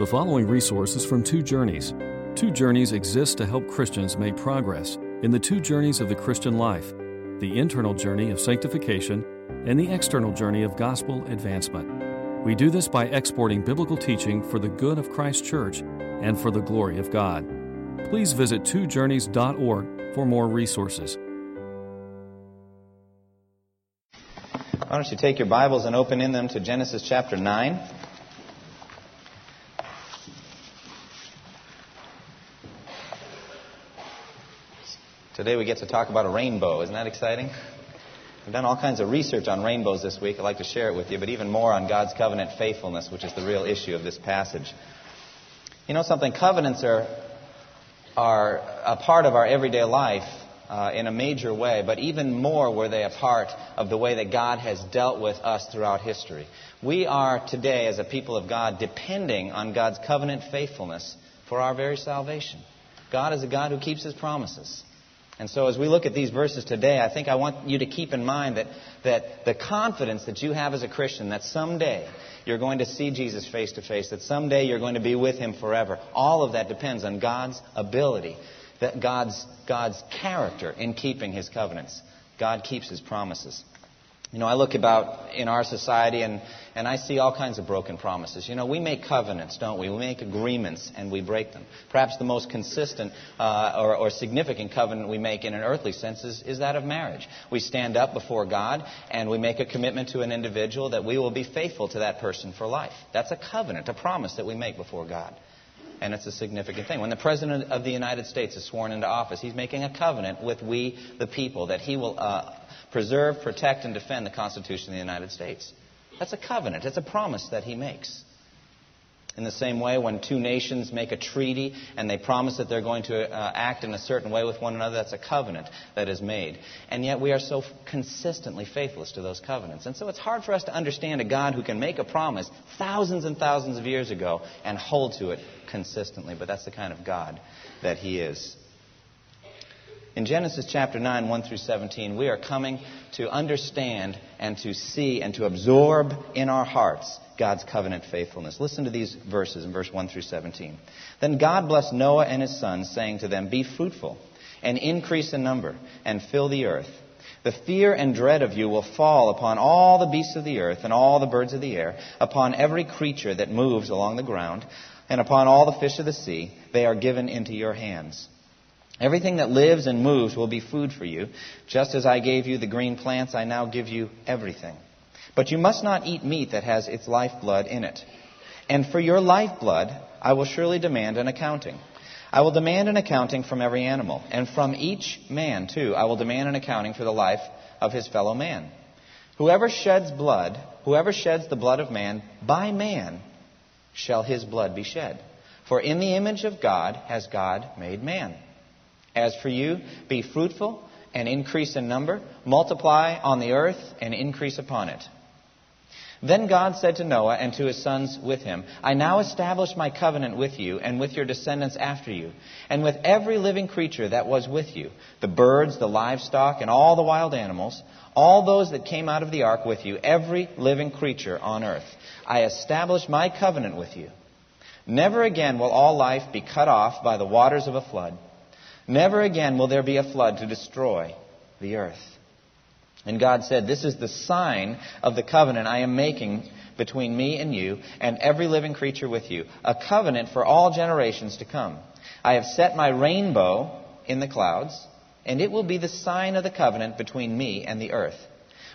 The following resources from Two Journeys. Two Journeys exists to help Christians make progress in the two journeys of the Christian life the internal journey of sanctification and the external journey of gospel advancement. We do this by exporting biblical teaching for the good of Christ's church and for the glory of God. Please visit twojourneys.org for more resources. Why don't you take your Bibles and open in them to Genesis chapter 9? Today we get to talk about a rainbow. Isn't that exciting? I've done all kinds of research on rainbows this week. I'd like to share it with you, but even more on God's covenant faithfulness, which is the real issue of this passage. You know something? Covenants are, are a part of our everyday life uh, in a major way, but even more were they a part of the way that God has dealt with us throughout history. We are today, as a people of God, depending on God's covenant faithfulness for our very salvation. God is a God who keeps his promises. And so as we look at these verses today, I think I want you to keep in mind that, that the confidence that you have as a Christian that someday you're going to see Jesus face to face, that someday you're going to be with him forever, all of that depends on God's ability, that God's, God's character in keeping his covenants. God keeps his promises. You know, I look about in our society and, and I see all kinds of broken promises. You know, we make covenants, don't we? We make agreements and we break them. Perhaps the most consistent uh, or, or significant covenant we make in an earthly sense is, is that of marriage. We stand up before God and we make a commitment to an individual that we will be faithful to that person for life. That's a covenant, a promise that we make before God. And it's a significant thing. When the President of the United States is sworn into office, he's making a covenant with we, the people, that he will uh, preserve, protect, and defend the Constitution of the United States. That's a covenant. It's a promise that he makes. In the same way, when two nations make a treaty and they promise that they're going to uh, act in a certain way with one another, that's a covenant that is made. And yet we are so consistently faithless to those covenants. And so it's hard for us to understand a God who can make a promise thousands and thousands of years ago and hold to it consistently. But that's the kind of God that he is. In Genesis chapter 9, 1 through 17, we are coming to understand and to see and to absorb in our hearts God's covenant faithfulness. Listen to these verses in verse 1 through 17. Then God blessed Noah and his sons, saying to them, Be fruitful and increase in number and fill the earth. The fear and dread of you will fall upon all the beasts of the earth and all the birds of the air, upon every creature that moves along the ground, and upon all the fish of the sea. They are given into your hands. Everything that lives and moves will be food for you. Just as I gave you the green plants, I now give you everything. But you must not eat meat that has its lifeblood in it. And for your lifeblood, I will surely demand an accounting. I will demand an accounting from every animal, and from each man, too, I will demand an accounting for the life of his fellow man. Whoever sheds blood, whoever sheds the blood of man, by man shall his blood be shed. For in the image of God has God made man. As for you, be fruitful and increase in number, multiply on the earth and increase upon it. Then God said to Noah and to his sons with him, I now establish my covenant with you and with your descendants after you, and with every living creature that was with you, the birds, the livestock, and all the wild animals, all those that came out of the ark with you, every living creature on earth. I establish my covenant with you. Never again will all life be cut off by the waters of a flood. Never again will there be a flood to destroy the earth. And God said, This is the sign of the covenant I am making between me and you and every living creature with you, a covenant for all generations to come. I have set my rainbow in the clouds, and it will be the sign of the covenant between me and the earth.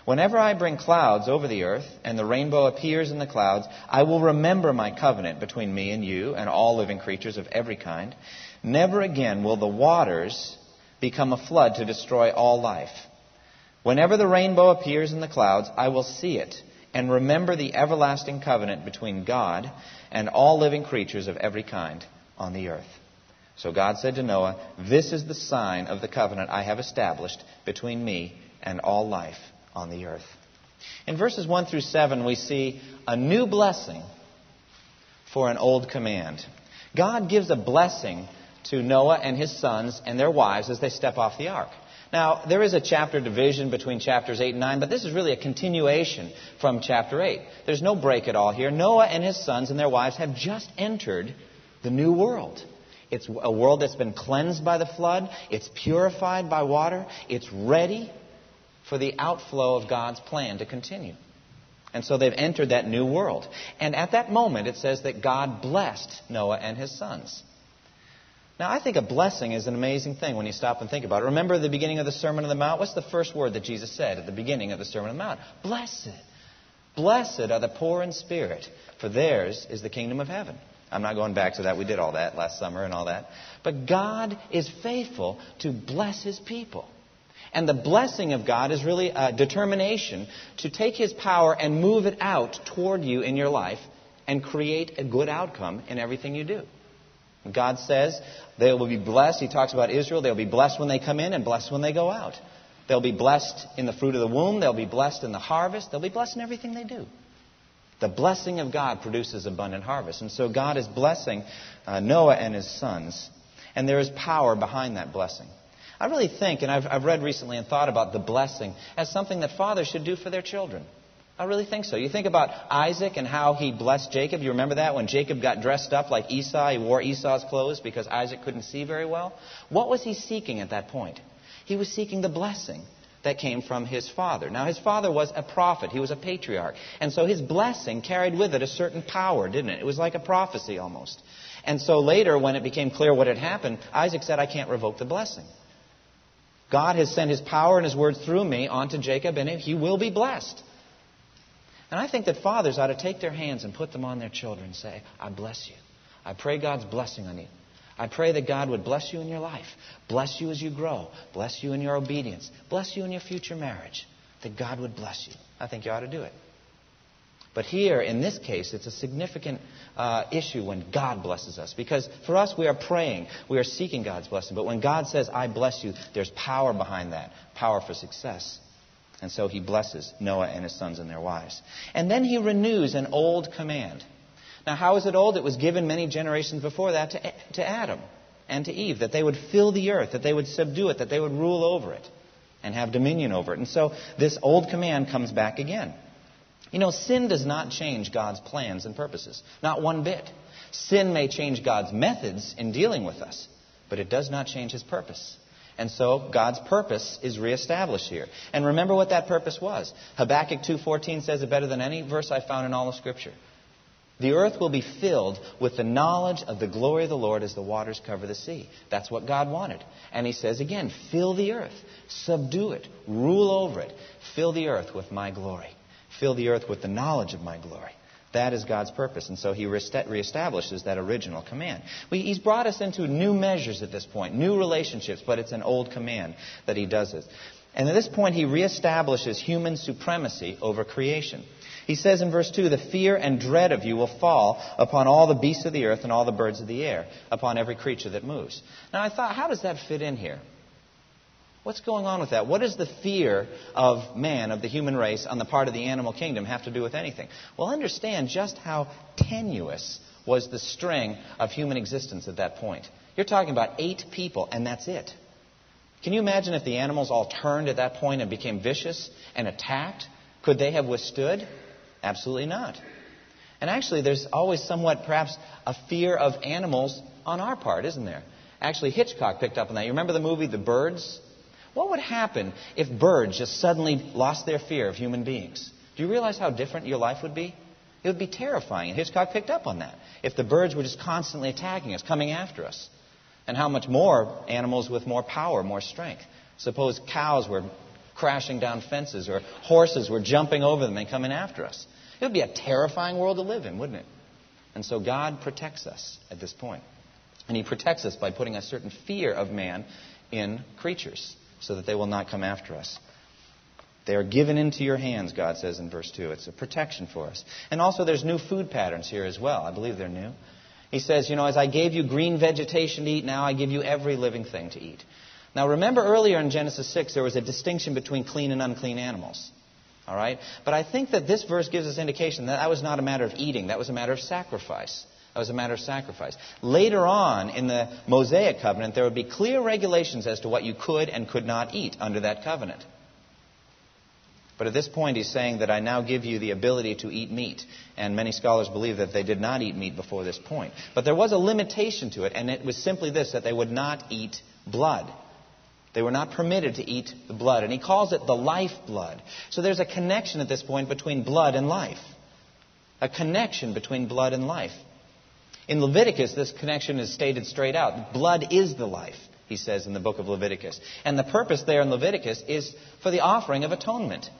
Whenever I bring clouds over the earth and the rainbow appears in the clouds, I will remember my covenant between me and you and all living creatures of every kind. Never again will the waters become a flood to destroy all life. Whenever the rainbow appears in the clouds, I will see it and remember the everlasting covenant between God and all living creatures of every kind on the earth. So God said to Noah, This is the sign of the covenant I have established between me and all life on the earth. In verses 1 through 7, we see a new blessing for an old command. God gives a blessing to Noah and his sons and their wives as they step off the ark. Now, there is a chapter division between chapters 8 and 9, but this is really a continuation from chapter 8. There's no break at all here. Noah and his sons and their wives have just entered the new world. It's a world that's been cleansed by the flood, it's purified by water, it's ready for the outflow of God's plan to continue. And so they've entered that new world. And at that moment, it says that God blessed Noah and his sons. Now, I think a blessing is an amazing thing when you stop and think about it. Remember the beginning of the Sermon on the Mount? What's the first word that Jesus said at the beginning of the Sermon on the Mount? Blessed. Blessed are the poor in spirit, for theirs is the kingdom of heaven. I'm not going back to that. We did all that last summer and all that. But God is faithful to bless His people. And the blessing of God is really a determination to take His power and move it out toward you in your life and create a good outcome in everything you do. God says they will be blessed. He talks about Israel. They'll be blessed when they come in and blessed when they go out. They'll be blessed in the fruit of the womb. They'll be blessed in the harvest. They'll be blessed in everything they do. The blessing of God produces abundant harvest. And so God is blessing uh, Noah and his sons. And there is power behind that blessing. I really think, and I've, I've read recently and thought about the blessing as something that fathers should do for their children. I really think so. You think about Isaac and how he blessed Jacob. You remember that when Jacob got dressed up like Esau, he wore Esau's clothes because Isaac couldn't see very well? What was he seeking at that point? He was seeking the blessing that came from his father. Now, his father was a prophet, he was a patriarch. And so his blessing carried with it a certain power, didn't it? It was like a prophecy almost. And so later, when it became clear what had happened, Isaac said, I can't revoke the blessing. God has sent his power and his word through me onto Jacob, and he will be blessed. And I think that fathers ought to take their hands and put them on their children and say, I bless you. I pray God's blessing on you. I pray that God would bless you in your life, bless you as you grow, bless you in your obedience, bless you in your future marriage. That God would bless you. I think you ought to do it. But here, in this case, it's a significant uh, issue when God blesses us. Because for us, we are praying, we are seeking God's blessing. But when God says, I bless you, there's power behind that power for success. And so he blesses Noah and his sons and their wives. And then he renews an old command. Now, how is it old? It was given many generations before that to, to Adam and to Eve, that they would fill the earth, that they would subdue it, that they would rule over it and have dominion over it. And so this old command comes back again. You know, sin does not change God's plans and purposes, not one bit. Sin may change God's methods in dealing with us, but it does not change his purpose. And so God's purpose is reestablished here. And remember what that purpose was. Habakkuk 2:14 says it better than any verse I found in all of scripture. The earth will be filled with the knowledge of the glory of the Lord as the waters cover the sea. That's what God wanted. And he says again, fill the earth, subdue it, rule over it, fill the earth with my glory, fill the earth with the knowledge of my glory. That is God's purpose. And so he reestablishes that original command. He's brought us into new measures at this point, new relationships, but it's an old command that he does this. And at this point, he reestablishes human supremacy over creation. He says in verse 2 The fear and dread of you will fall upon all the beasts of the earth and all the birds of the air, upon every creature that moves. Now I thought, how does that fit in here? What's going on with that? What does the fear of man, of the human race, on the part of the animal kingdom have to do with anything? Well, understand just how tenuous was the string of human existence at that point. You're talking about eight people, and that's it. Can you imagine if the animals all turned at that point and became vicious and attacked? Could they have withstood? Absolutely not. And actually, there's always somewhat, perhaps, a fear of animals on our part, isn't there? Actually, Hitchcock picked up on that. You remember the movie The Birds? What would happen if birds just suddenly lost their fear of human beings? Do you realize how different your life would be? It would be terrifying. And Hitchcock picked up on that. If the birds were just constantly attacking us, coming after us. And how much more animals with more power, more strength. Suppose cows were crashing down fences or horses were jumping over them and coming after us. It would be a terrifying world to live in, wouldn't it? And so God protects us at this point. And He protects us by putting a certain fear of man in creatures so that they will not come after us. They are given into your hands, God says in verse 2. It's a protection for us. And also, there's new food patterns here as well. I believe they're new. He says, You know, as I gave you green vegetation to eat, now I give you every living thing to eat. Now, remember earlier in Genesis 6, there was a distinction between clean and unclean animals. All right? But I think that this verse gives us indication that that was not a matter of eating, that was a matter of sacrifice. Was a matter of sacrifice. Later on in the Mosaic covenant, there would be clear regulations as to what you could and could not eat under that covenant. But at this point, he's saying that I now give you the ability to eat meat. And many scholars believe that they did not eat meat before this point. But there was a limitation to it, and it was simply this that they would not eat blood. They were not permitted to eat the blood. And he calls it the life blood. So there's a connection at this point between blood and life. A connection between blood and life. In Leviticus, this connection is stated straight out. Blood is the life, he says in the book of Leviticus. And the purpose there in Leviticus is for the offering of atonement.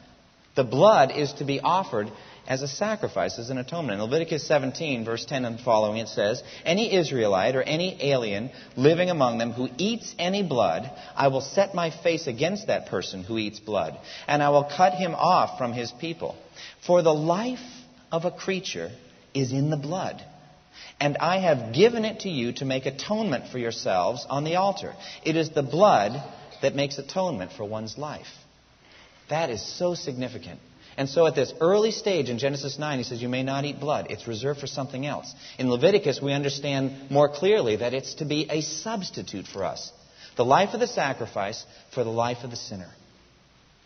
The blood is to be offered as a sacrifice, as an atonement. In Leviticus 17, verse 10 and following, it says, Any Israelite or any alien living among them who eats any blood, I will set my face against that person who eats blood, and I will cut him off from his people. For the life of a creature is in the blood. And I have given it to you to make atonement for yourselves on the altar. It is the blood that makes atonement for one's life. That is so significant. And so at this early stage in Genesis 9, he says, You may not eat blood. It's reserved for something else. In Leviticus, we understand more clearly that it's to be a substitute for us. The life of the sacrifice for the life of the sinner.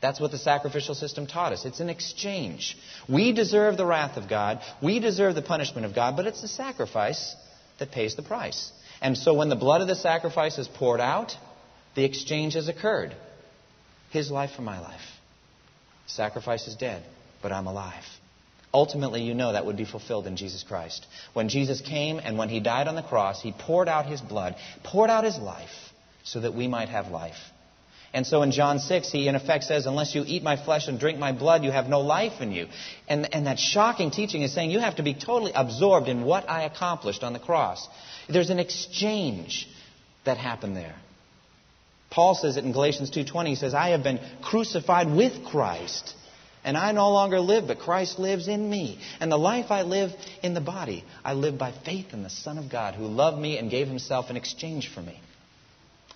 That's what the sacrificial system taught us. It's an exchange. We deserve the wrath of God. We deserve the punishment of God, but it's the sacrifice that pays the price. And so when the blood of the sacrifice is poured out, the exchange has occurred. His life for my life. Sacrifice is dead, but I'm alive. Ultimately, you know that would be fulfilled in Jesus Christ. When Jesus came and when he died on the cross, he poured out his blood, poured out his life, so that we might have life. And so in John 6, he in effect says, Unless you eat my flesh and drink my blood, you have no life in you. And, and that shocking teaching is saying you have to be totally absorbed in what I accomplished on the cross. There's an exchange that happened there. Paul says it in Galatians 2:20. He says, "I have been crucified with Christ, and I no longer live, but Christ lives in me. And the life I live in the body, I live by faith in the Son of God who loved me and gave himself in exchange for me."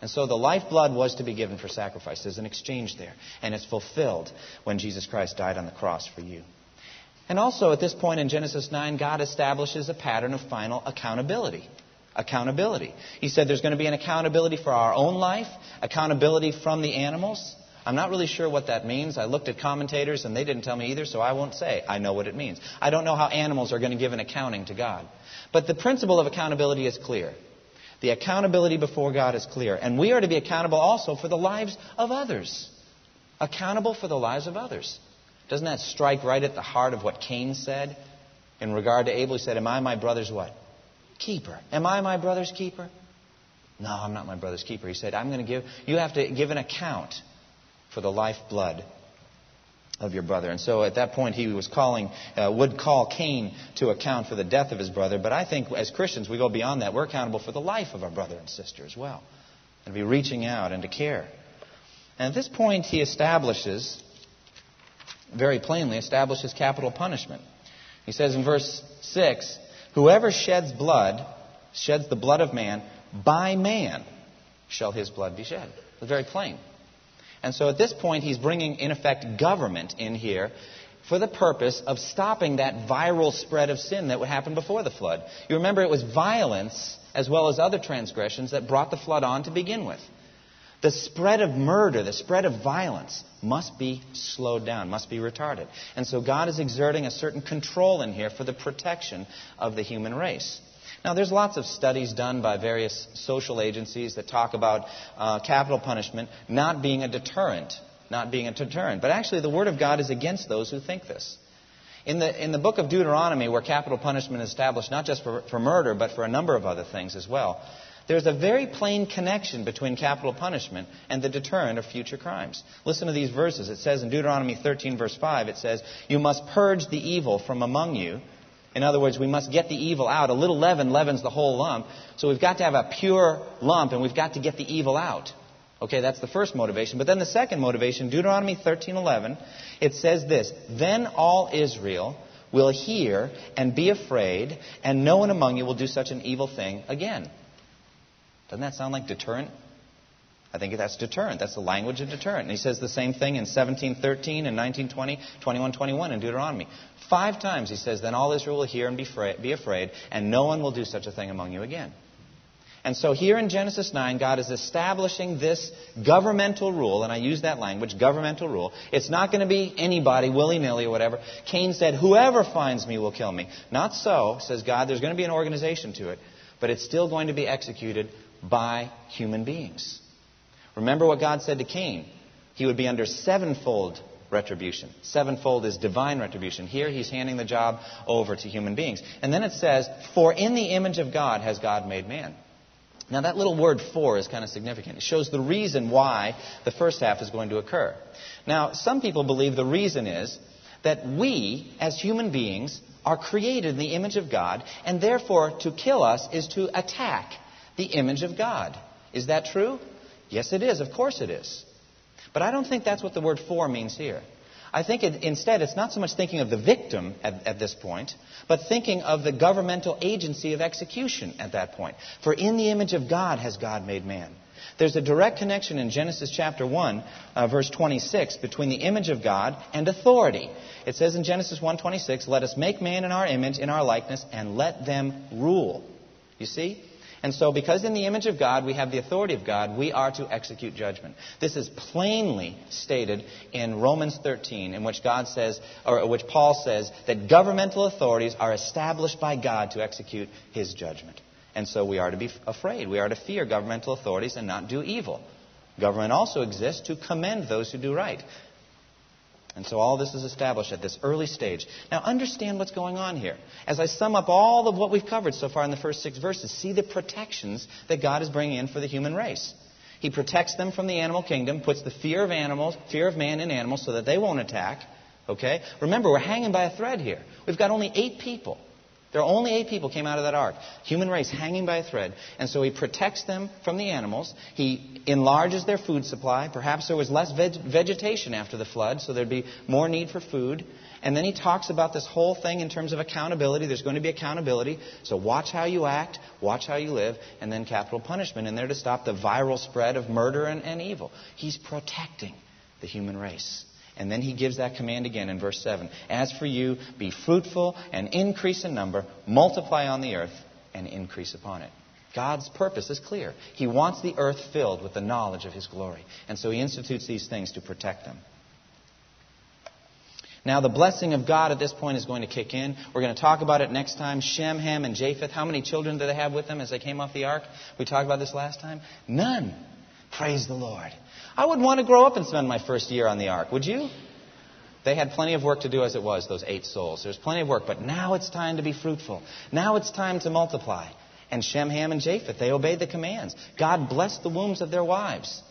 And so the lifeblood was to be given for sacrifice. There's an exchange there, and it's fulfilled when Jesus Christ died on the cross for you. And also at this point in Genesis 9, God establishes a pattern of final accountability accountability. He said there's going to be an accountability for our own life, accountability from the animals. I'm not really sure what that means. I looked at commentators and they didn't tell me either, so I won't say. I know what it means. I don't know how animals are going to give an accounting to God. But the principle of accountability is clear. The accountability before God is clear. And we are to be accountable also for the lives of others. Accountable for the lives of others. Doesn't that strike right at the heart of what Cain said in regard to Abel? He said, Am I my brother's what? keeper. Am I my brother's keeper? No, I'm not my brother's keeper. He said, I'm going to give, you have to give an account for the lifeblood of your brother. And so at that point, he was calling, uh, would call Cain to account for the death of his brother. But I think as Christians, we go beyond that. We're accountable for the life of our brother and sister as well. And to be reaching out and to care. And at this point, he establishes, very plainly, establishes capital punishment. He says in verse 6, Whoever sheds blood, sheds the blood of man, by man shall his blood be shed. It's very plain. And so at this point, he's bringing, in effect, government in here for the purpose of stopping that viral spread of sin that would happen before the flood. You remember it was violence as well as other transgressions that brought the flood on to begin with. The spread of murder, the spread of violence must be slowed down, must be retarded. And so God is exerting a certain control in here for the protection of the human race. Now, there's lots of studies done by various social agencies that talk about uh, capital punishment not being a deterrent, not being a deterrent. But actually, the Word of God is against those who think this. In the, in the book of Deuteronomy, where capital punishment is established not just for, for murder, but for a number of other things as well, there's a very plain connection between capital punishment and the deterrent of future crimes. Listen to these verses. It says in Deuteronomy 13, verse 5, it says, You must purge the evil from among you. In other words, we must get the evil out. A little leaven leavens the whole lump. So we've got to have a pure lump and we've got to get the evil out. Okay, that's the first motivation. But then the second motivation, Deuteronomy 13:11, it says this, "Then all Israel will hear and be afraid, and no one among you will do such an evil thing again." Doesn't that sound like deterrent? I think that's deterrent. That's the language of deterrent. And he says the same thing in 1713 and 1920, 2121 in Deuteronomy. Five times he says, Then all Israel will hear and be, be afraid, and no one will do such a thing among you again. And so here in Genesis 9, God is establishing this governmental rule, and I use that language, governmental rule. It's not going to be anybody, willy nilly or whatever. Cain said, Whoever finds me will kill me. Not so, says God. There's going to be an organization to it, but it's still going to be executed by human beings. Remember what God said to Cain. He would be under sevenfold retribution. Sevenfold is divine retribution. Here he's handing the job over to human beings. And then it says, For in the image of God has God made man. Now, that little word for is kind of significant. It shows the reason why the first half is going to occur. Now, some people believe the reason is that we, as human beings, are created in the image of God, and therefore to kill us is to attack the image of God. Is that true? Yes, it is. Of course it is. But I don't think that's what the word for means here. I think it, instead it's not so much thinking of the victim at, at, this point, but thinking of the governmental agency of execution at that point. For in the image of God has God made man. There's a direct connection in Genesis chapter 1, uh, verse 26, between the image of God and authority. It says in Genesis 1:26, "Let us make man in our image, in our likeness, and let them rule." You see? And so, because in the image of God we have the authority of God, we are to execute judgment. This is plainly stated in Romans 13, in which God says, or which Paul says, that governmental authorities are established by God to execute his judgment. And so we are to be afraid. We are to fear governmental authorities and not do evil. Government also exists to commend those who do right. And so all this is established at this early stage. Now understand what's going on here. As I sum up all of what we've covered so far in the first six verses, see the protections that God is bringing in for the human race. He protects them from the animal kingdom, puts the fear of animals, fear of man in animals so that they won't attack. Okay? Remember, we're hanging by a thread here. We've got only eight people. There are only eight people came out of that ark. Human race hanging by a thread. And so he protects them from the animals. He enlarges their food supply. Perhaps there was less veg- vegetation after the flood, so there'd be more need for food. And then he talks about this whole thing in terms of accountability. There's going to be accountability. So watch how you act, watch how you live, and then capital punishment in there to stop the viral spread of murder and, and evil. He's protecting the human race. And then he gives that command again in verse 7. As for you, be fruitful and increase in number, multiply on the earth, and increase upon it. God's purpose is clear. He wants the earth filled with the knowledge of his glory. And so he institutes these things to protect them. Now, the blessing of God at this point is going to kick in. We're going to talk about it next time. Shem, Ham, and Japheth. How many children did they have with them as they came off the ark? We talked about this last time. None. Praise the Lord. I wouldn't want to grow up and spend my first year on the ark, would you? They had plenty of work to do as it was, those eight souls. There's plenty of work, but now it's time to be fruitful. Now it's time to multiply. And Shem, Ham, and Japheth, they obeyed the commands. God blessed the wombs of their wives.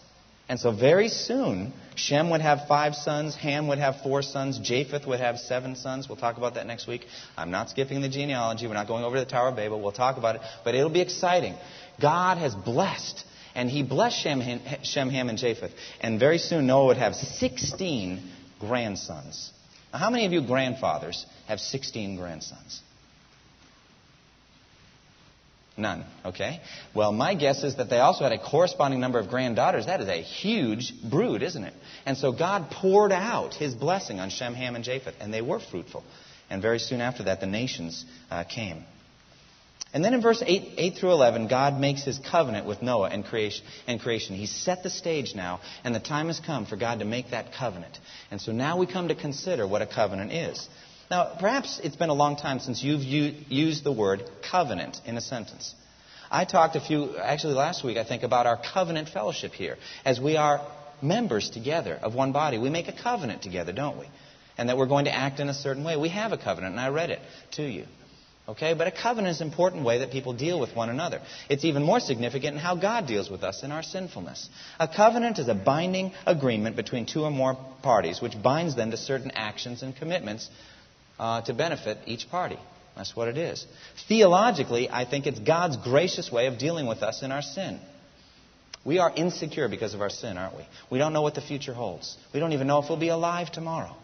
And so very soon, Shem would have five sons, Ham would have four sons, Japheth would have seven sons. We'll talk about that next week. I'm not skipping the genealogy. We're not going over the Tower of Babel. We'll talk about it. But it'll be exciting. God has blessed and he blessed Shem, Shem, Ham, and Japheth. And very soon Noah would have 16 grandsons. Now, how many of you grandfathers have 16 grandsons? None, okay? Well, my guess is that they also had a corresponding number of granddaughters. That is a huge brood, isn't it? And so God poured out his blessing on Shem, Ham, and Japheth, and they were fruitful. And very soon after that, the nations uh, came. And then in verse 8, 8 through 11, God makes his covenant with Noah and creation, and creation. He's set the stage now, and the time has come for God to make that covenant. And so now we come to consider what a covenant is. Now, perhaps it's been a long time since you've used the word covenant in a sentence. I talked a few, actually last week, I think, about our covenant fellowship here. As we are members together of one body, we make a covenant together, don't we? And that we're going to act in a certain way. We have a covenant, and I read it to you. Okay? But a covenant is an important way that people deal with one another. It's even more significant in how God deals with us in our sinfulness. A covenant is a binding agreement between two or more parties, which binds them to certain actions and commitments uh, to benefit each party. That's what it is. Theologically, I think it's God's gracious way of dealing with us in our sin. We are insecure because of our sin, aren't we? We don't know what the future holds. We don't even know if we'll be alive tomorrow.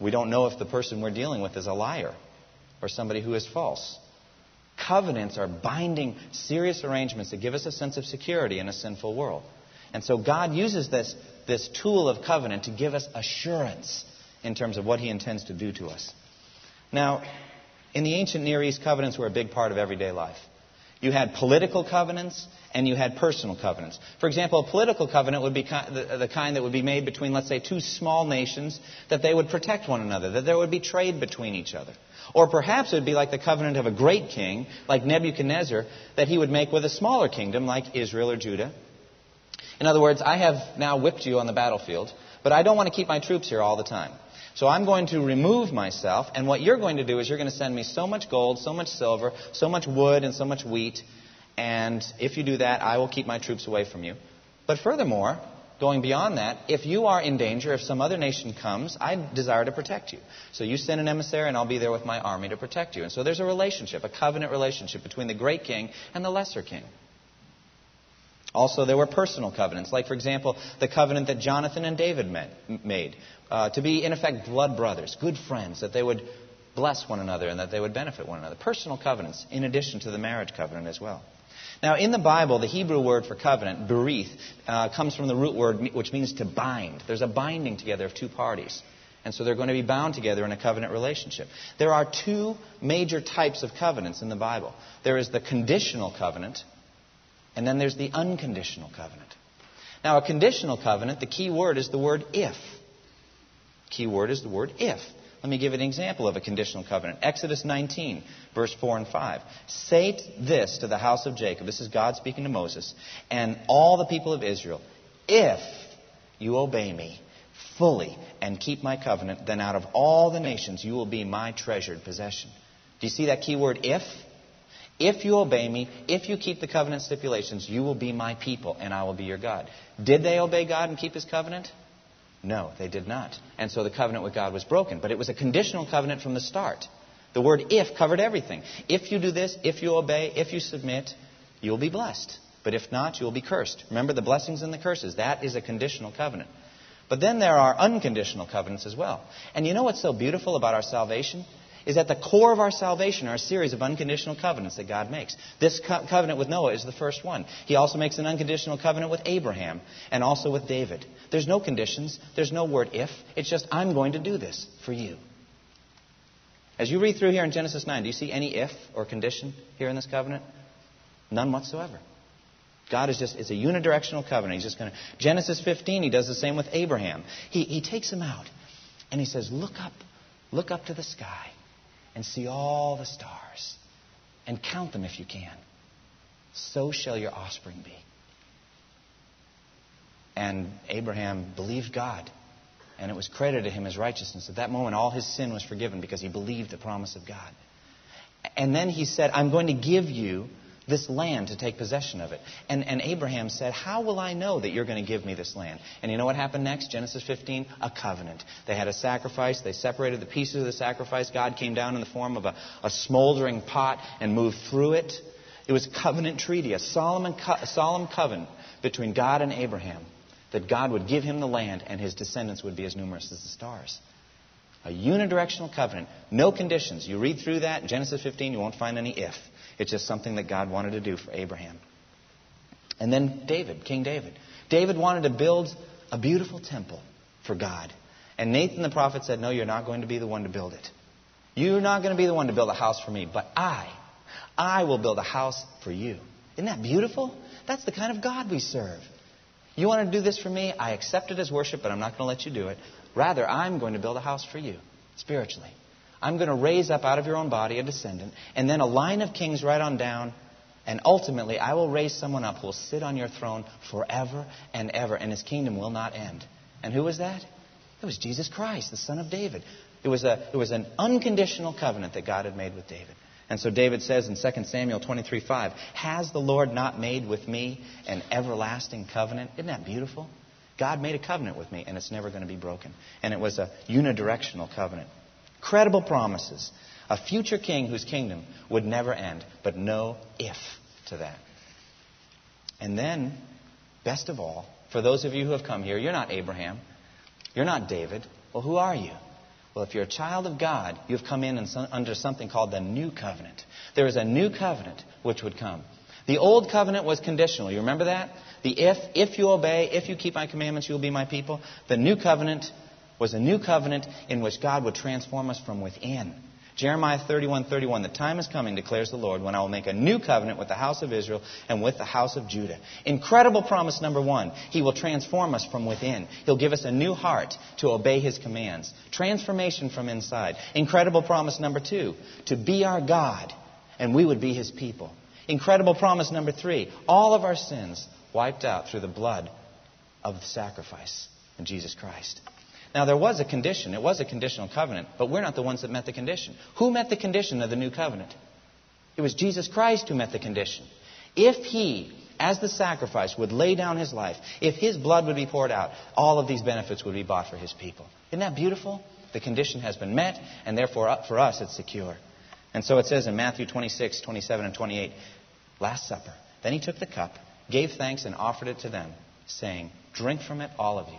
We don't know if the person we're dealing with is a liar or somebody who is false. Covenants are binding, serious arrangements that give us a sense of security in a sinful world. And so God uses this, this tool of covenant to give us assurance in terms of what He intends to do to us. Now, in the ancient Near East, covenants were a big part of everyday life. You had political covenants and you had personal covenants. For example, a political covenant would be the kind that would be made between, let's say, two small nations that they would protect one another, that there would be trade between each other. Or perhaps it would be like the covenant of a great king, like Nebuchadnezzar, that he would make with a smaller kingdom, like Israel or Judah. In other words, I have now whipped you on the battlefield, but I don't want to keep my troops here all the time. So I'm going to remove myself, and what you're going to do is you're going to send me so much gold, so much silver, so much wood, and so much wheat, and if you do that, I will keep my troops away from you. But furthermore, going beyond that, if you are in danger, if some other nation comes, I desire to protect you. So you send an emissary, and I'll be there with my army to protect you. And so there's a relationship, a covenant relationship between the great king and the lesser king. Also, there were personal covenants, like, for example, the covenant that Jonathan and David made uh, to be, in effect, blood brothers, good friends, that they would bless one another and that they would benefit one another. Personal covenants, in addition to the marriage covenant as well. Now, in the Bible, the Hebrew word for covenant, berith, uh, comes from the root word which means to bind. There's a binding together of two parties. And so they're going to be bound together in a covenant relationship. There are two major types of covenants in the Bible there is the conditional covenant, and then there's the unconditional covenant. Now, a conditional covenant, the key word is the word if. Key word is the word if. Let me give an example of a conditional covenant. Exodus 19, verse 4 and 5. Say this to the house of Jacob. This is God speaking to Moses and all the people of Israel. If you obey me fully and keep my covenant, then out of all the nations you will be my treasured possession. Do you see that key word if? If you obey me, if you keep the covenant stipulations, you will be my people and I will be your God. Did they obey God and keep his covenant? No, they did not. And so the covenant with God was broken. But it was a conditional covenant from the start. The word if covered everything. If you do this, if you obey, if you submit, you'll be blessed. But if not, you'll be cursed. Remember the blessings and the curses. That is a conditional covenant. But then there are unconditional covenants as well. And you know what's so beautiful about our salvation? Is at the core of our salvation are a series of unconditional covenants that God makes. This co- covenant with Noah is the first one. He also makes an unconditional covenant with Abraham and also with David. There's no conditions, there's no word if. It's just, I'm going to do this for you. As you read through here in Genesis 9, do you see any if or condition here in this covenant? None whatsoever. God is just, it's a unidirectional covenant. He's just going to. Genesis 15, he does the same with Abraham. He, he takes him out and he says, Look up, look up to the sky and see all the stars and count them if you can. So shall your offspring be. And Abraham believed God, and it was credited to him as righteousness. At that moment, all his sin was forgiven because he believed the promise of God. And then he said, I'm going to give you this land to take possession of it. And, and Abraham said, How will I know that you're going to give me this land? And you know what happened next? Genesis 15, a covenant. They had a sacrifice. They separated the pieces of the sacrifice. God came down in the form of a, a smoldering pot and moved through it. It was a covenant treaty, a solemn, a solemn covenant between God and Abraham that God would give him the land and his descendants would be as numerous as the stars. A unidirectional covenant, no conditions. You read through that Genesis 15, you won't find any if. It's just something that God wanted to do for Abraham. And then David, King David. David wanted to build a beautiful temple for God. And Nathan the prophet said, No, you're not going to be the one to build it. You're not going to be the one to build a house for me, but I, I will build a house for you. Isn't that beautiful? That's the kind of God we serve. You want to do this for me? I accept it as worship, but I'm not going to let you do it. Rather, I'm going to build a house for you, spiritually. I'm going to raise up out of your own body a descendant, and then a line of kings right on down, and ultimately I will raise someone up who will sit on your throne forever and ever, and his kingdom will not end. And who was that? It was Jesus Christ, the Son of David. It was, a, it was an unconditional covenant that God had made with David. And so David says in 2 Samuel 23 5, Has the Lord not made with me an everlasting covenant? Isn't that beautiful? God made a covenant with me, and it's never going to be broken. And it was a unidirectional covenant. Credible promises. A future king whose kingdom would never end, but no if to that. And then, best of all, for those of you who have come here, you're not Abraham. You're not David. Well, who are you? Well, if you're a child of God, you've come in under something called the new covenant. There is a new covenant which would come. The old covenant was conditional. You remember that? The if, if you obey, if you keep my commandments, you will be my people. The new covenant was a new covenant in which God would transform us from within. Jeremiah 31, 31, the time is coming, declares the Lord, when I will make a new covenant with the house of Israel and with the house of Judah. Incredible promise number one. He will transform us from within. He'll give us a new heart to obey His commands. Transformation from inside. Incredible promise number two. To be our God and we would be His people. Incredible promise number three. All of our sins wiped out through the blood of the sacrifice in Jesus Christ. Now, there was a condition. It was a conditional covenant, but we're not the ones that met the condition. Who met the condition of the new covenant? It was Jesus Christ who met the condition. If he, as the sacrifice, would lay down his life, if his blood would be poured out, all of these benefits would be bought for his people. Isn't that beautiful? The condition has been met, and therefore, uh, for us, it's secure. And so it says in Matthew 26, 27, and 28, Last Supper. Then he took the cup, gave thanks, and offered it to them, saying, Drink from it, all of you.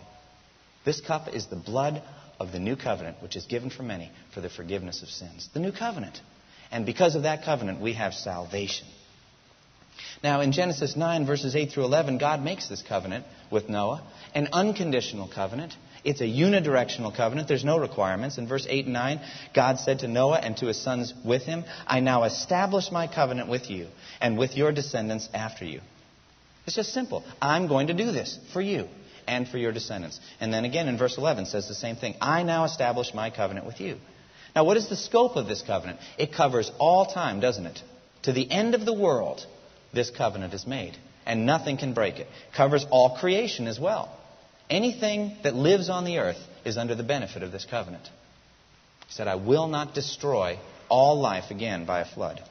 This cup is the blood of the new covenant, which is given for many for the forgiveness of sins. The new covenant. And because of that covenant, we have salvation. Now, in Genesis 9, verses 8 through 11, God makes this covenant with Noah, an unconditional covenant. It's a unidirectional covenant. There's no requirements. In verse 8 and 9, God said to Noah and to his sons with him, I now establish my covenant with you and with your descendants after you. It's just simple. I'm going to do this for you and for your descendants. And then again in verse 11 says the same thing. I now establish my covenant with you. Now, what is the scope of this covenant? It covers all time, doesn't it? To the end of the world, this covenant is made, and nothing can break it. Covers all creation as well. Anything that lives on the earth is under the benefit of this covenant. He said, I will not destroy all life again by a flood.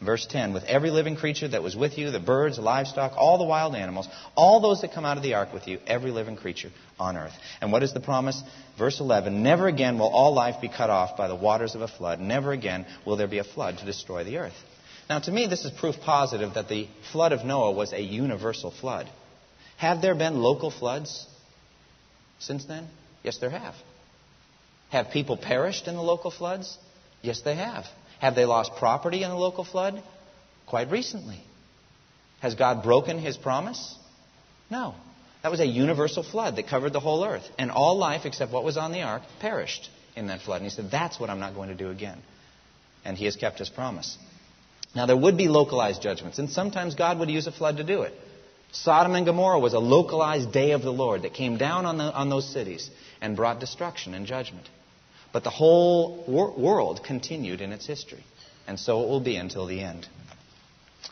Verse 10 With every living creature that was with you, the birds, livestock, all the wild animals, all those that come out of the ark with you, every living creature on earth. And what is the promise? Verse 11 Never again will all life be cut off by the waters of a flood. Never again will there be a flood to destroy the earth. Now, to me, this is proof positive that the flood of Noah was a universal flood. Have there been local floods since then? Yes, there have. Have people perished in the local floods? Yes, they have. Have they lost property in the local flood? Quite recently. Has God broken his promise? No. That was a universal flood that covered the whole earth. And all life, except what was on the ark, perished in that flood. And he said, That's what I'm not going to do again. And he has kept his promise. Now, there would be localized judgments, and sometimes God would use a flood to do it. Sodom and Gomorrah was a localized day of the Lord that came down on, the, on those cities and brought destruction and judgment. But the whole wor- world continued in its history. And so it will be until the end.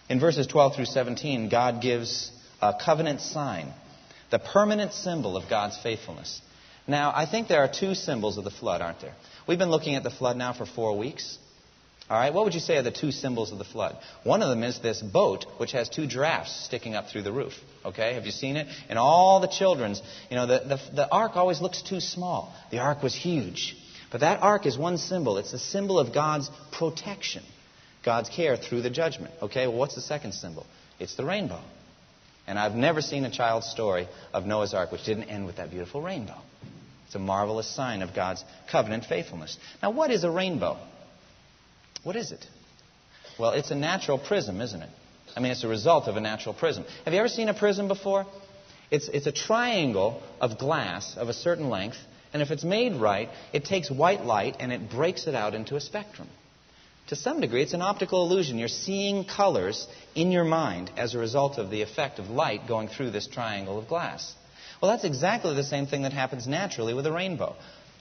In verses 12 through 17, God gives a covenant sign, the permanent symbol of God's faithfulness. Now, I think there are two symbols of the flood, aren't there? We've been looking at the flood now for four weeks. All right, what would you say are the two symbols of the flood? One of them is this boat, which has two giraffes sticking up through the roof. Okay, have you seen it? And all the children's, you know, the, the, the ark always looks too small. The ark was huge. But that ark is one symbol. It's a symbol of God's protection, God's care through the judgment. Okay, well, what's the second symbol? It's the rainbow. And I've never seen a child's story of Noah's Ark which didn't end with that beautiful rainbow. It's a marvelous sign of God's covenant faithfulness. Now, what is a rainbow? What is it? Well, it's a natural prism, isn't it? I mean, it's a result of a natural prism. Have you ever seen a prism before? It's, it's a triangle of glass of a certain length and if it's made right, it takes white light and it breaks it out into a spectrum. To some degree, it's an optical illusion. You're seeing colors in your mind as a result of the effect of light going through this triangle of glass. Well, that's exactly the same thing that happens naturally with a rainbow.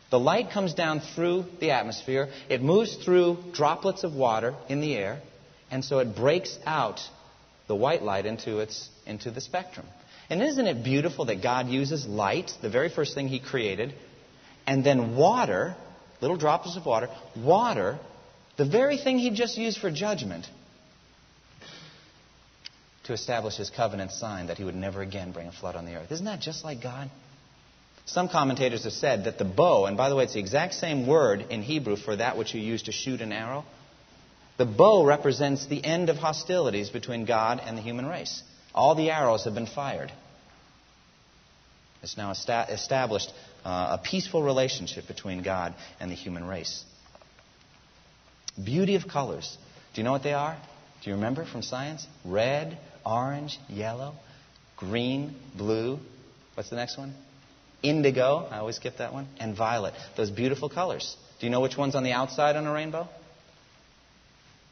The light comes down through the atmosphere, it moves through droplets of water in the air, and so it breaks out the white light into, its, into the spectrum. And isn't it beautiful that God uses light, the very first thing He created, and then water, little droplets of water, water, the very thing he just used for judgment, to establish his covenant sign that he would never again bring a flood on the earth. Isn't that just like God? Some commentators have said that the bow, and by the way, it's the exact same word in Hebrew for that which you use to shoot an arrow. The bow represents the end of hostilities between God and the human race. All the arrows have been fired. It's now established uh, a peaceful relationship between God and the human race. Beauty of colors. Do you know what they are? Do you remember from science? Red, orange, yellow, green, blue. What's the next one? Indigo. I always get that one. And violet. Those beautiful colors. Do you know which one's on the outside on a rainbow?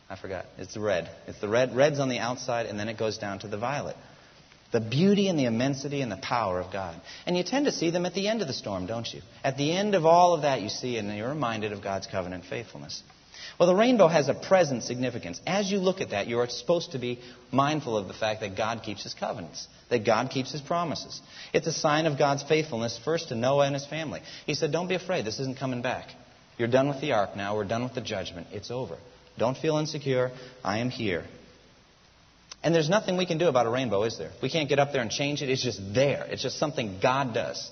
I forgot. It's the red. It's the red. Red's on the outside, and then it goes down to the violet. The beauty and the immensity and the power of God. And you tend to see them at the end of the storm, don't you? At the end of all of that, you see, and you're reminded of God's covenant faithfulness. Well, the rainbow has a present significance. As you look at that, you are supposed to be mindful of the fact that God keeps his covenants, that God keeps his promises. It's a sign of God's faithfulness first to Noah and his family. He said, Don't be afraid, this isn't coming back. You're done with the ark now, we're done with the judgment. It's over. Don't feel insecure. I am here. And there's nothing we can do about a rainbow, is there? We can't get up there and change it. It's just there. It's just something God does.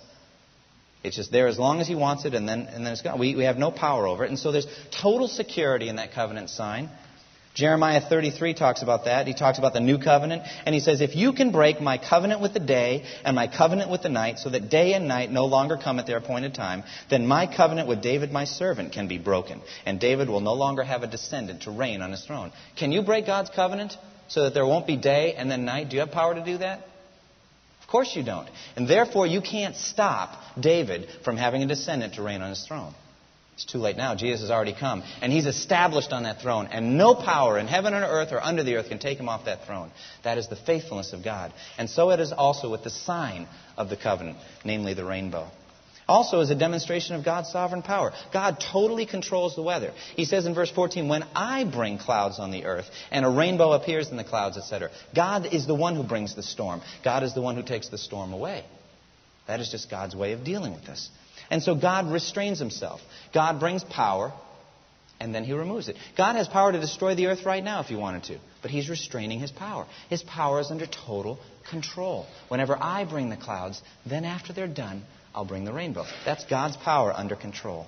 It's just there as long as He wants it, and then, and then it's gone. We, we have no power over it. And so there's total security in that covenant sign. Jeremiah 33 talks about that. He talks about the new covenant. And he says, If you can break my covenant with the day and my covenant with the night, so that day and night no longer come at their appointed time, then my covenant with David my servant can be broken. And David will no longer have a descendant to reign on his throne. Can you break God's covenant? So that there won't be day and then night? Do you have power to do that? Of course you don't. And therefore, you can't stop David from having a descendant to reign on his throne. It's too late now. Jesus has already come. And he's established on that throne. And no power in heaven or earth or under the earth can take him off that throne. That is the faithfulness of God. And so it is also with the sign of the covenant, namely the rainbow also is a demonstration of God's sovereign power. God totally controls the weather. He says in verse 14, When I bring clouds on the earth and a rainbow appears in the clouds, etc., God is the one who brings the storm. God is the one who takes the storm away. That is just God's way of dealing with this. And so God restrains himself. God brings power, and then he removes it. God has power to destroy the earth right now if he wanted to, but he's restraining his power. His power is under total control. Whenever I bring the clouds, then after they're done, I'll bring the rainbow. That's God's power under control.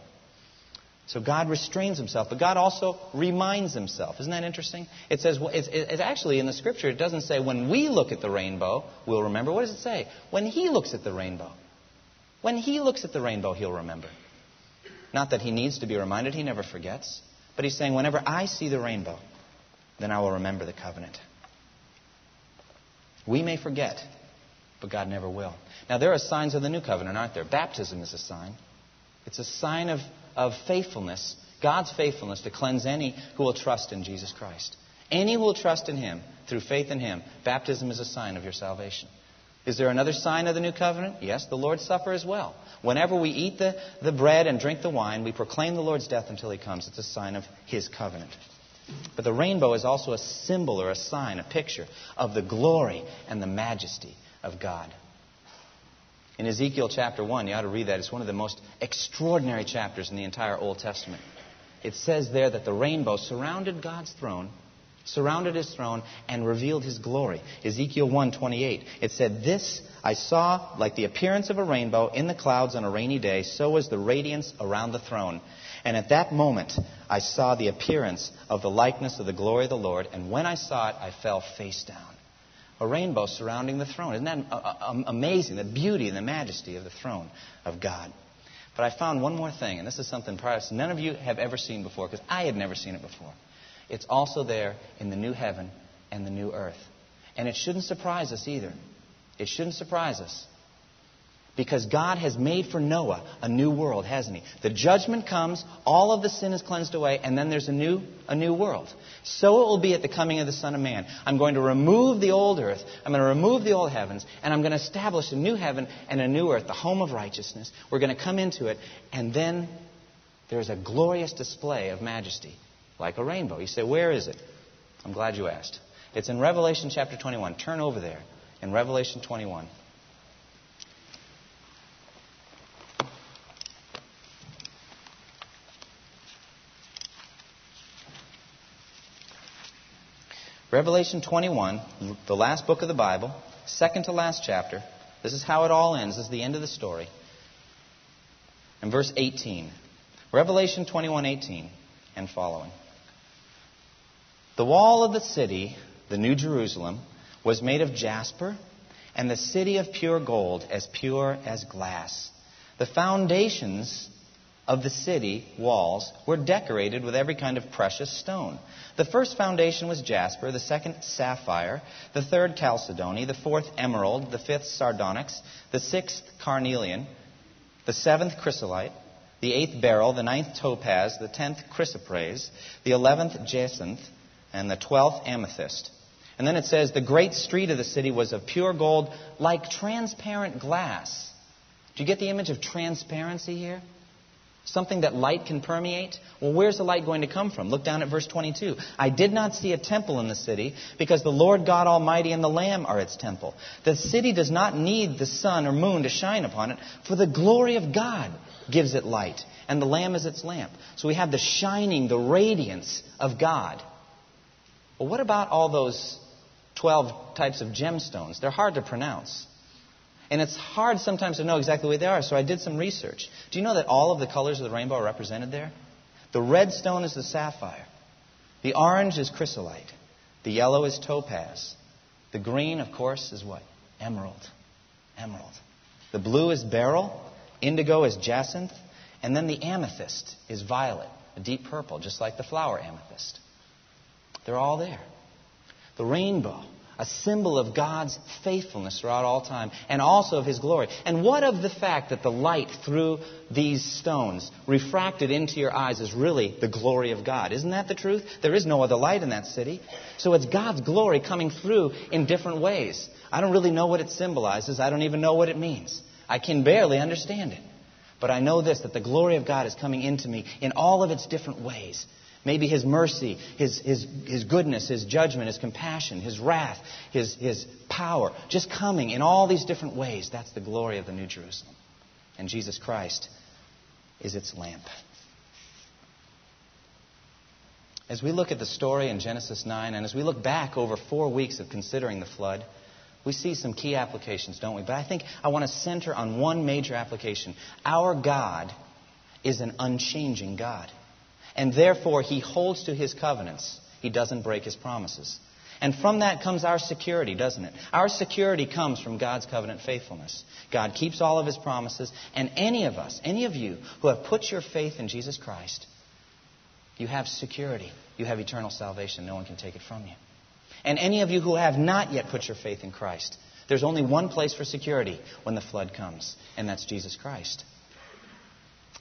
So God restrains himself, but God also reminds himself. Isn't that interesting? It says, it's, it's, actually in the scripture, it doesn't say when we look at the rainbow, we'll remember. What does it say? When he looks at the rainbow. When he looks at the rainbow, he'll remember. Not that he needs to be reminded, he never forgets. But he's saying, whenever I see the rainbow, then I will remember the covenant. We may forget, but God never will. Now, there are signs of the new covenant, aren't there? Baptism is a sign. It's a sign of, of faithfulness, God's faithfulness to cleanse any who will trust in Jesus Christ. Any who will trust in Him through faith in Him, baptism is a sign of your salvation. Is there another sign of the new covenant? Yes, the Lord's Supper as well. Whenever we eat the, the bread and drink the wine, we proclaim the Lord's death until He comes. It's a sign of His covenant. But the rainbow is also a symbol or a sign, a picture of the glory and the majesty of God. In Ezekiel chapter 1, you ought to read that. It's one of the most extraordinary chapters in the entire Old Testament. It says there that the rainbow surrounded God's throne, surrounded his throne, and revealed his glory. Ezekiel 1:28. It said, This I saw like the appearance of a rainbow in the clouds on a rainy day, so was the radiance around the throne. And at that moment I saw the appearance of the likeness of the glory of the Lord, and when I saw it, I fell face down a rainbow surrounding the throne. Isn't that amazing? The beauty and the majesty of the throne of God. But I found one more thing, and this is something perhaps none of you have ever seen before, because I had never seen it before. It's also there in the new heaven and the new earth. And it shouldn't surprise us either. It shouldn't surprise us. Because God has made for Noah a new world, hasn't He? The judgment comes, all of the sin is cleansed away, and then there's a new, a new world. So it will be at the coming of the Son of Man. I'm going to remove the old earth, I'm going to remove the old heavens, and I'm going to establish a new heaven and a new earth, the home of righteousness. We're going to come into it, and then there's a glorious display of majesty, like a rainbow. You say, Where is it? I'm glad you asked. It's in Revelation chapter 21. Turn over there in Revelation 21. Revelation 21, the last book of the Bible, second to last chapter. This is how it all ends. This is the end of the story. In verse 18. Revelation 21:18 and following. The wall of the city, the New Jerusalem, was made of jasper, and the city of pure gold, as pure as glass. The foundations of the city walls were decorated with every kind of precious stone. The first foundation was jasper, the second sapphire, the third chalcedony, the fourth emerald, the fifth sardonyx, the sixth carnelian, the seventh chrysolite, the eighth beryl, the ninth topaz, the tenth chrysoprase, the eleventh jacinth, and the twelfth amethyst. And then it says, The great street of the city was of pure gold, like transparent glass. Do you get the image of transparency here? Something that light can permeate? Well, where's the light going to come from? Look down at verse 22. I did not see a temple in the city because the Lord God Almighty and the Lamb are its temple. The city does not need the sun or moon to shine upon it, for the glory of God gives it light, and the Lamb is its lamp. So we have the shining, the radiance of God. Well, what about all those 12 types of gemstones? They're hard to pronounce. And it's hard sometimes to know exactly what they are, so I did some research. Do you know that all of the colors of the rainbow are represented there? The red stone is the sapphire. The orange is chrysolite. The yellow is topaz. The green, of course, is what? Emerald. Emerald. The blue is beryl. Indigo is jacinth. And then the amethyst is violet, a deep purple, just like the flower amethyst. They're all there. The rainbow a symbol of God's faithfulness throughout all time and also of His glory. And what of the fact that the light through these stones refracted into your eyes is really the glory of God? Isn't that the truth? There is no other light in that city. So it's God's glory coming through in different ways. I don't really know what it symbolizes, I don't even know what it means. I can barely understand it. But I know this that the glory of God is coming into me in all of its different ways. Maybe His mercy, His, His, His goodness, His judgment, His compassion, His wrath, His, His power, just coming in all these different ways. That's the glory of the New Jerusalem. And Jesus Christ is its lamp. As we look at the story in Genesis 9, and as we look back over four weeks of considering the flood, we see some key applications, don't we? But I think I want to center on one major application. Our God is an unchanging God. And therefore, he holds to his covenants. He doesn't break his promises. And from that comes our security, doesn't it? Our security comes from God's covenant faithfulness. God keeps all of his promises, and any of us, any of you who have put your faith in Jesus Christ, you have security. You have eternal salvation. No one can take it from you. And any of you who have not yet put your faith in Christ, there's only one place for security when the flood comes, and that's Jesus Christ.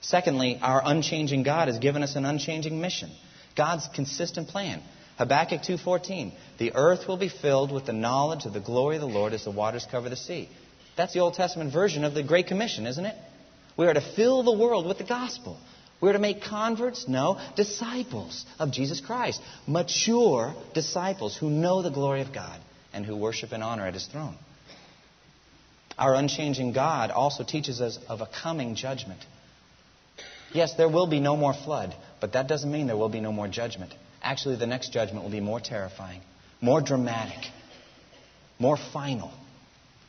Secondly, our unchanging God has given us an unchanging mission. God's consistent plan. Habakkuk 2:14, "The earth will be filled with the knowledge of the glory of the Lord as the waters cover the sea." That's the Old Testament version of the Great Commission, isn't it? We are to fill the world with the gospel. We are to make converts? No, disciples of Jesus Christ. Mature disciples who know the glory of God and who worship and honor at his throne. Our unchanging God also teaches us of a coming judgment. Yes, there will be no more flood, but that doesn't mean there will be no more judgment. Actually, the next judgment will be more terrifying, more dramatic, more final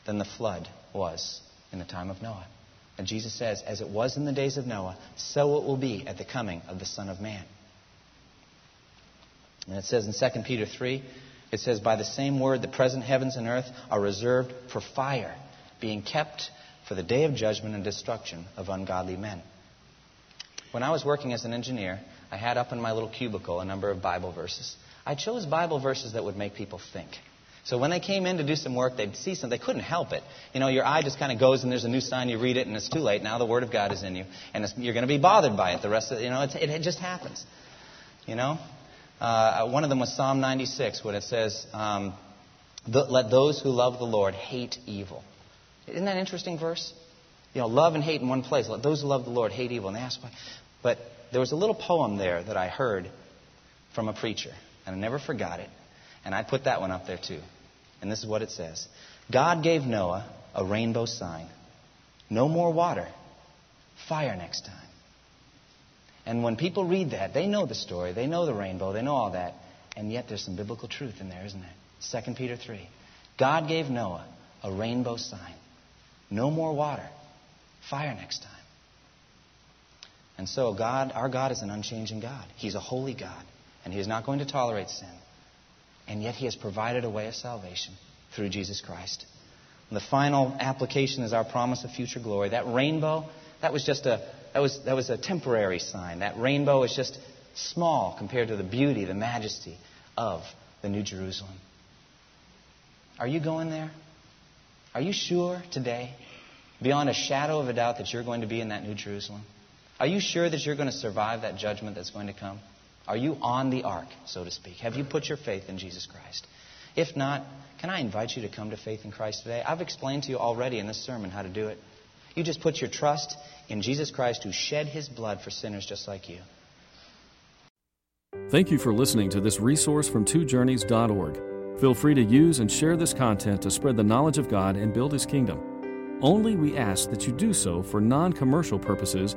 than the flood was in the time of Noah. And Jesus says, as it was in the days of Noah, so it will be at the coming of the Son of Man. And it says in 2 Peter 3, it says, By the same word, the present heavens and earth are reserved for fire, being kept for the day of judgment and destruction of ungodly men. When I was working as an engineer, I had up in my little cubicle a number of Bible verses. I chose Bible verses that would make people think. So when they came in to do some work, they'd see something. They couldn't help it. You know, your eye just kind of goes and there's a new sign, you read it, and it's too late. Now the Word of God is in you. And you're going to be bothered by it the rest of. You know, it, it just happens. You know? Uh, one of them was Psalm 96, when it says, um, Let those who love the Lord hate evil. Isn't that an interesting verse? You know, love and hate in one place. Let those who love the Lord hate evil. And they ask why. But there was a little poem there that I heard from a preacher, and I never forgot it. And I put that one up there too. And this is what it says God gave Noah a rainbow sign. No more water, fire next time. And when people read that, they know the story, they know the rainbow, they know all that, and yet there's some biblical truth in there, isn't there? 2 Peter 3. God gave Noah a rainbow sign. No more water, fire next time. And so, God, our God is an unchanging God. He's a holy God, and He is not going to tolerate sin. And yet, He has provided a way of salvation through Jesus Christ. And the final application is our promise of future glory. That rainbow, that was just a, that was, that was a temporary sign. That rainbow is just small compared to the beauty, the majesty of the New Jerusalem. Are you going there? Are you sure today, beyond a shadow of a doubt, that you're going to be in that New Jerusalem? Are you sure that you're going to survive that judgment that's going to come? Are you on the ark, so to speak? Have you put your faith in Jesus Christ? If not, can I invite you to come to faith in Christ today? I've explained to you already in this sermon how to do it. You just put your trust in Jesus Christ who shed his blood for sinners just like you. Thank you for listening to this resource from twojourneys.org. Feel free to use and share this content to spread the knowledge of God and build his kingdom. Only we ask that you do so for non commercial purposes